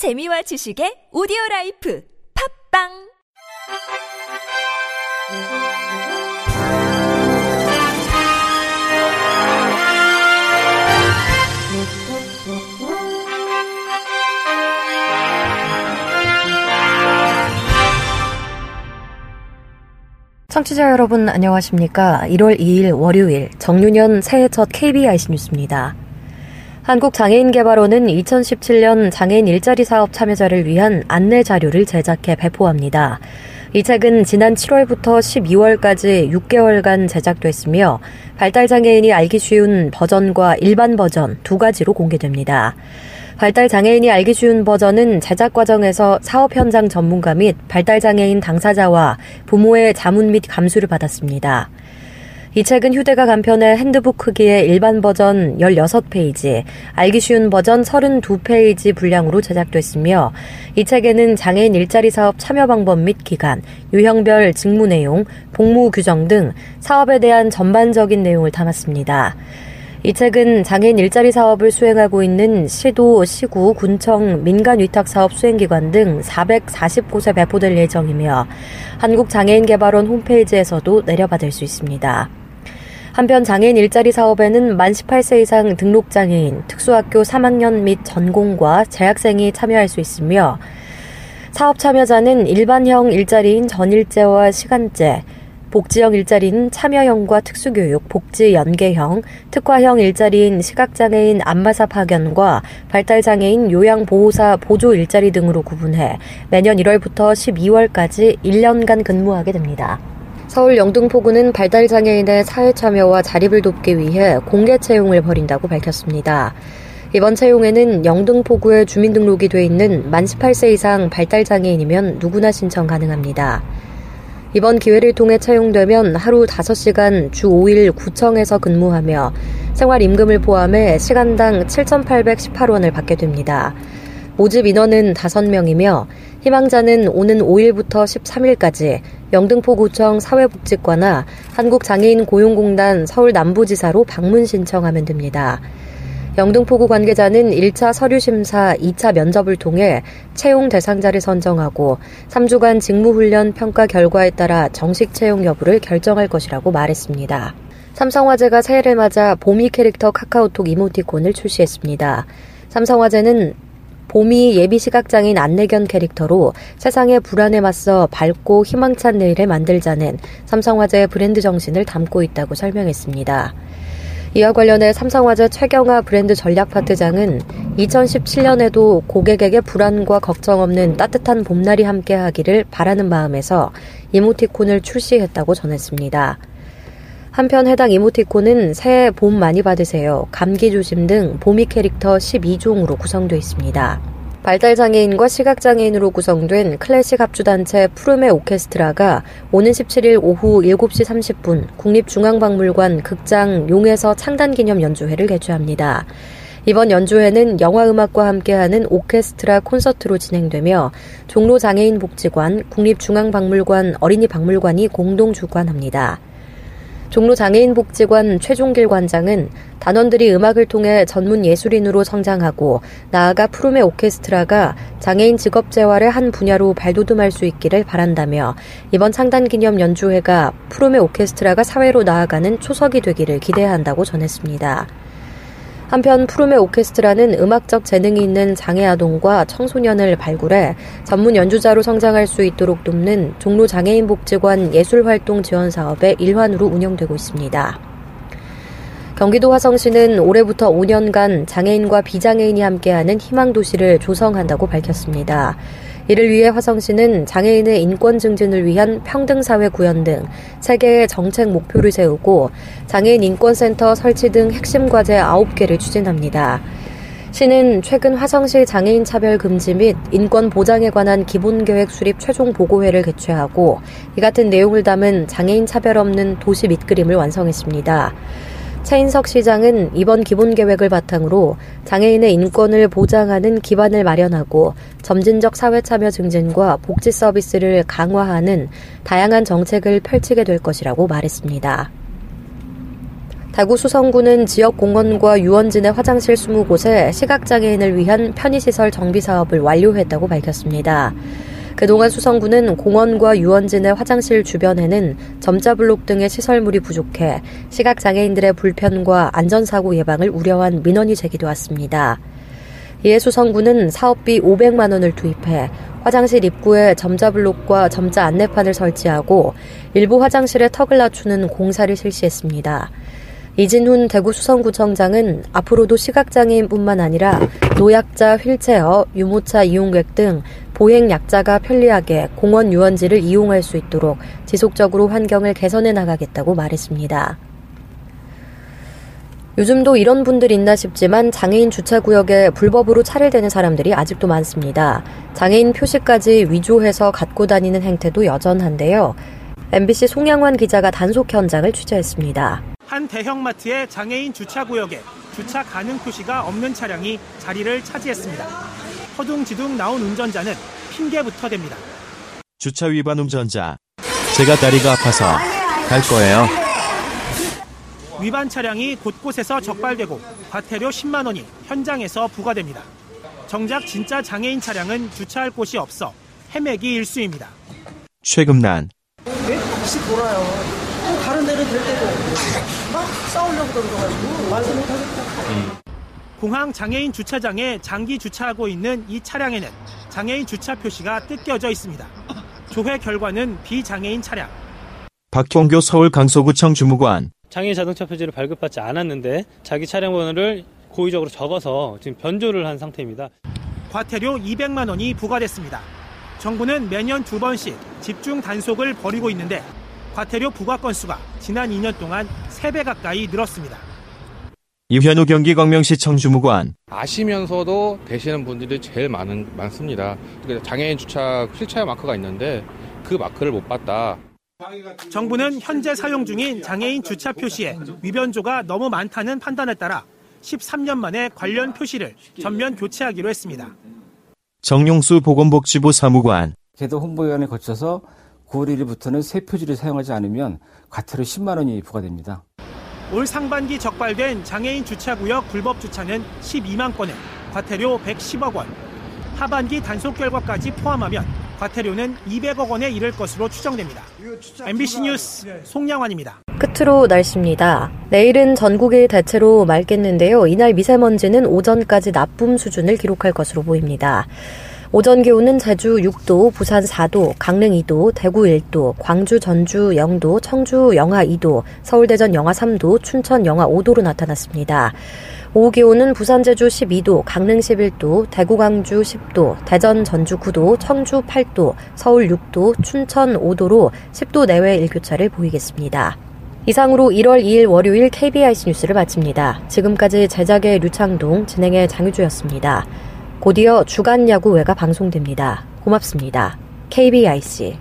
재미와 지식의 오디오 라이프 팟빵 청취자 여러분 안녕하십니까? 1월 2일 월요일 정유년 새해 첫 KBIC 뉴스입니다. 한국장애인개발원은 2017년 장애인 일자리 사업 참여자를 위한 안내 자료를 제작해 배포합니다. 이 책은 지난 7월부터 12월까지 6개월간 제작됐으며 발달장애인이 알기 쉬운 버전과 일반 버전 두 가지로 공개됩니다. 발달장애인이 알기 쉬운 버전은 제작 과정에서 사업 현장 전문가 및 발달장애인 당사자와 부모의 자문 및 감수를 받았습니다. 이 책은 휴대가 간편의 핸드북 크기의 일반 버전 16페이지, 알기 쉬운 버전 32페이지 분량으로 제작됐으며 이 책에는 장애인 일자리 사업 참여 방법 및 기간, 유형별 직무 내용, 복무 규정 등 사업에 대한 전반적인 내용을 담았습니다. 이 책은 장애인 일자리 사업을 수행하고 있는 시도, 시구, 군청, 민간 위탁 사업 수행기관 등 440곳에 배포될 예정이며 한국장애인개발원 홈페이지에서도 내려받을 수 있습니다. 한편 장애인 일자리 사업에는 만 18세 이상 등록장애인, 특수학교 3학년 및 전공과 재학생이 참여할 수 있으며 사업 참여자는 일반형 일자리인 전일제와 시간제, 복지형 일자리인 참여형과 특수교육, 복지 연계형, 특화형 일자리인 시각장애인 안마사 파견과 발달장애인 요양보호사 보조 일자리 등으로 구분해 매년 1월부터 12월까지 1년간 근무하게 됩니다. 서울 영등포구는 발달장애인의 사회 참여와 자립을 돕기 위해 공개 채용을 벌인다고 밝혔습니다. 이번 채용에는 영등포구에 주민등록이 돼 있는 만 18세 이상 발달장애인이면 누구나 신청 가능합니다. 이번 기회를 통해 채용되면 하루 5시간 주 5일 구청에서 근무하며 생활임금을 포함해 시간당 7,818원을 받게 됩니다. 모집 인원은 5명이며 희망자는 오는 5일부터 13일까지 영등포구청 사회복지과나 한국장애인 고용공단 서울 남부지사로 방문 신청하면 됩니다. 영등포구 관계자는 1차 서류심사, 2차 면접을 통해 채용 대상자를 선정하고 3주간 직무훈련 평가 결과에 따라 정식 채용 여부를 결정할 것이라고 말했습니다. 삼성화재가 새해를 맞아 봄이 캐릭터 카카오톡 이모티콘을 출시했습니다. 삼성화재는 봄이 예비 시각장애인 안내견 캐릭터로 세상의 불안에 맞서 밝고 희망찬 내일을 만들자는 삼성화재의 브랜드 정신을 담고 있다고 설명했습니다. 이와 관련해 삼성화재 최경화 브랜드 전략 파트장은 2017년에도 고객에게 불안과 걱정 없는 따뜻한 봄날이 함께하기를 바라는 마음에서 이모티콘을 출시했다고 전했습니다. 한편 해당 이모티콘은 새해 봄 많이 받으세요, 감기 조심 등 봄이 캐릭터 12종으로 구성되어 있습니다. 발달장애인과 시각장애인으로 구성된 클래식 합주단체 푸르메 오케스트라가 오는 17일 오후 7시 30분 국립중앙박물관 극장 용에서 창단기념 연주회를 개최합니다. 이번 연주회는 영화음악과 함께하는 오케스트라 콘서트로 진행되며 종로장애인복지관, 국립중앙박물관 어린이박물관이 공동 주관합니다. 종로 장애인복지관 최종길 관장은 단원들이 음악을 통해 전문 예술인으로 성장하고 나아가 푸르메 오케스트라가 장애인 직업 재활의 한 분야로 발돋움할 수 있기를 바란다며 이번 창단 기념 연주회가 푸르메 오케스트라가 사회로 나아가는 초석이 되기를 기대한다고 전했습니다. 한편 푸르메 오케스트라는 음악적 재능이 있는 장애 아동과 청소년을 발굴해 전문 연주자로 성장할 수 있도록 돕는 종로 장애인 복지관 예술활동 지원 사업의 일환으로 운영되고 있습니다. 경기도 화성시는 올해부터 5년간 장애인과 비장애인이 함께하는 희망도시를 조성한다고 밝혔습니다. 이를 위해 화성시는 장애인의 인권 증진을 위한 평등사회 구현 등 세계의 정책 목표를 세우고 장애인 인권센터 설치 등 핵심 과제 9개를 추진합니다. 시는 최근 화성시 장애인 차별 금지 및 인권 보장에 관한 기본 계획 수립 최종 보고회를 개최하고 이 같은 내용을 담은 장애인 차별 없는 도시 밑그림을 완성했습니다. 차인석 시장은 이번 기본 계획을 바탕으로 장애인의 인권을 보장하는 기반을 마련하고 점진적 사회 참여 증진과 복지 서비스를 강화하는 다양한 정책을 펼치게 될 것이라고 말했습니다. 대구 수성구는 지역 공원과 유원진의 화장실 20곳에 시각장애인을 위한 편의시설 정비 사업을 완료했다고 밝혔습니다. 그동안 수성구는 공원과 유원진의 화장실 주변에는 점자 블록 등의 시설물이 부족해 시각장애인들의 불편과 안전사고 예방을 우려한 민원이 제기되었습니다. 이에 수성구는 사업비 500만 원을 투입해 화장실 입구에 점자 블록과 점자 안내판을 설치하고 일부 화장실에 턱을 낮추는 공사를 실시했습니다. 이진훈 대구 수성구청장은 앞으로도 시각장애인뿐만 아니라 노약자, 휠체어, 유모차 이용객 등 보행 약자가 편리하게 공원 유원지를 이용할 수 있도록 지속적으로 환경을 개선해 나가겠다고 말했습니다. 요즘도 이런 분들 있나 싶지만 장애인 주차구역에 불법으로 차를 대는 사람들이 아직도 많습니다. 장애인 표시까지 위조해서 갖고 다니는 행태도 여전한데요. MBC 송양환 기자가 단속 현장을 취재했습니다. 한 대형마트의 장애인 주차구역에 주차 가능 표시가 없는 차량이 자리를 차지했습니다. 허둥지둥 나온 운전자는 핑계부터 댑니다. 주차 위반 운전자. 제가 다리가 아파서 갈 거예요. 위반 차량이 곳곳에서 적발되고 과태료 10만 원이 현장에서 부과됩니다. 정작 진짜 장애인 차량은 주차할 곳이 없어 헤매기 일쑤입니다. 최금난. 왜 다시 돌아요? 또 다른 데는 될 때도 막 싸우려고 그러가지고 말도 못하겠다. 공항 장애인 주차장에 장기 주차하고 있는 이 차량에는 장애인 주차 표시가 뜯겨져 있습니다. 조회 결과는 비장애인 차량. 박홍교 서울 강서구청 주무관. 장애인 자동차 표지를 발급받지 않았는데 자기 차량 번호를 고의적으로 적어서 지금 변조를 한 상태입니다. 과태료 200만 원이 부과됐습니다. 정부는 매년 두 번씩 집중 단속을 벌이고 있는데 과태료 부과 건수가 지난 2년 동안 3배 가까이 늘었습니다. 이현우 경기 광명시청 주무관. 아시면서도 되시는 분들이 제일 많은, 많습니다. 장애인 주차 휠체어 마크가 있는데 그 마크를 못 봤다. 정부는 현재 사용 중인 장애인 주차 표시에 위변조가 너무 많다는 판단에 따라 13년 만에 관련 표시를 전면 교체하기로 했습니다. 정용수 보건복지부 사무관. 제도 홍보위원회 거쳐서 9월 1일부터는 새 표지를 사용하지 않으면 과태료 10만 원이 부과됩니다. 올 상반기 적발된 장애인 주차구역 불법 주차는 12만 건에 과태료 110억 원. 하반기 단속 결과까지 포함하면 과태료는 200억 원에 이를 것으로 추정됩니다. MBC 뉴스 송양환입니다. 끝으로 날씨입니다. 내일은 전국이 대체로 맑겠는데요. 이날 미세먼지는 오전까지 나쁨 수준을 기록할 것으로 보입니다. 오전 기온은 제주 6도, 부산 4도, 강릉 2도, 대구 1도, 광주, 전주 0도, 청주 영하 2도, 서울, 대전 영하 3도, 춘천 영하 5도로 나타났습니다. 오후 기온은 부산, 제주 12도, 강릉 11도, 대구, 광주 10도, 대전, 전주 9도, 청주 8도, 서울 6도, 춘천 5도로 10도 내외 일교차를 보이겠습니다. 이상으로 1월 2일 월요일 KBIC 뉴스를 마칩니다. 지금까지 제작의 류창동, 진행의 장유주였습니다. 곧이어 주간 야구회가 방송됩니다. 고맙습니다. KBIC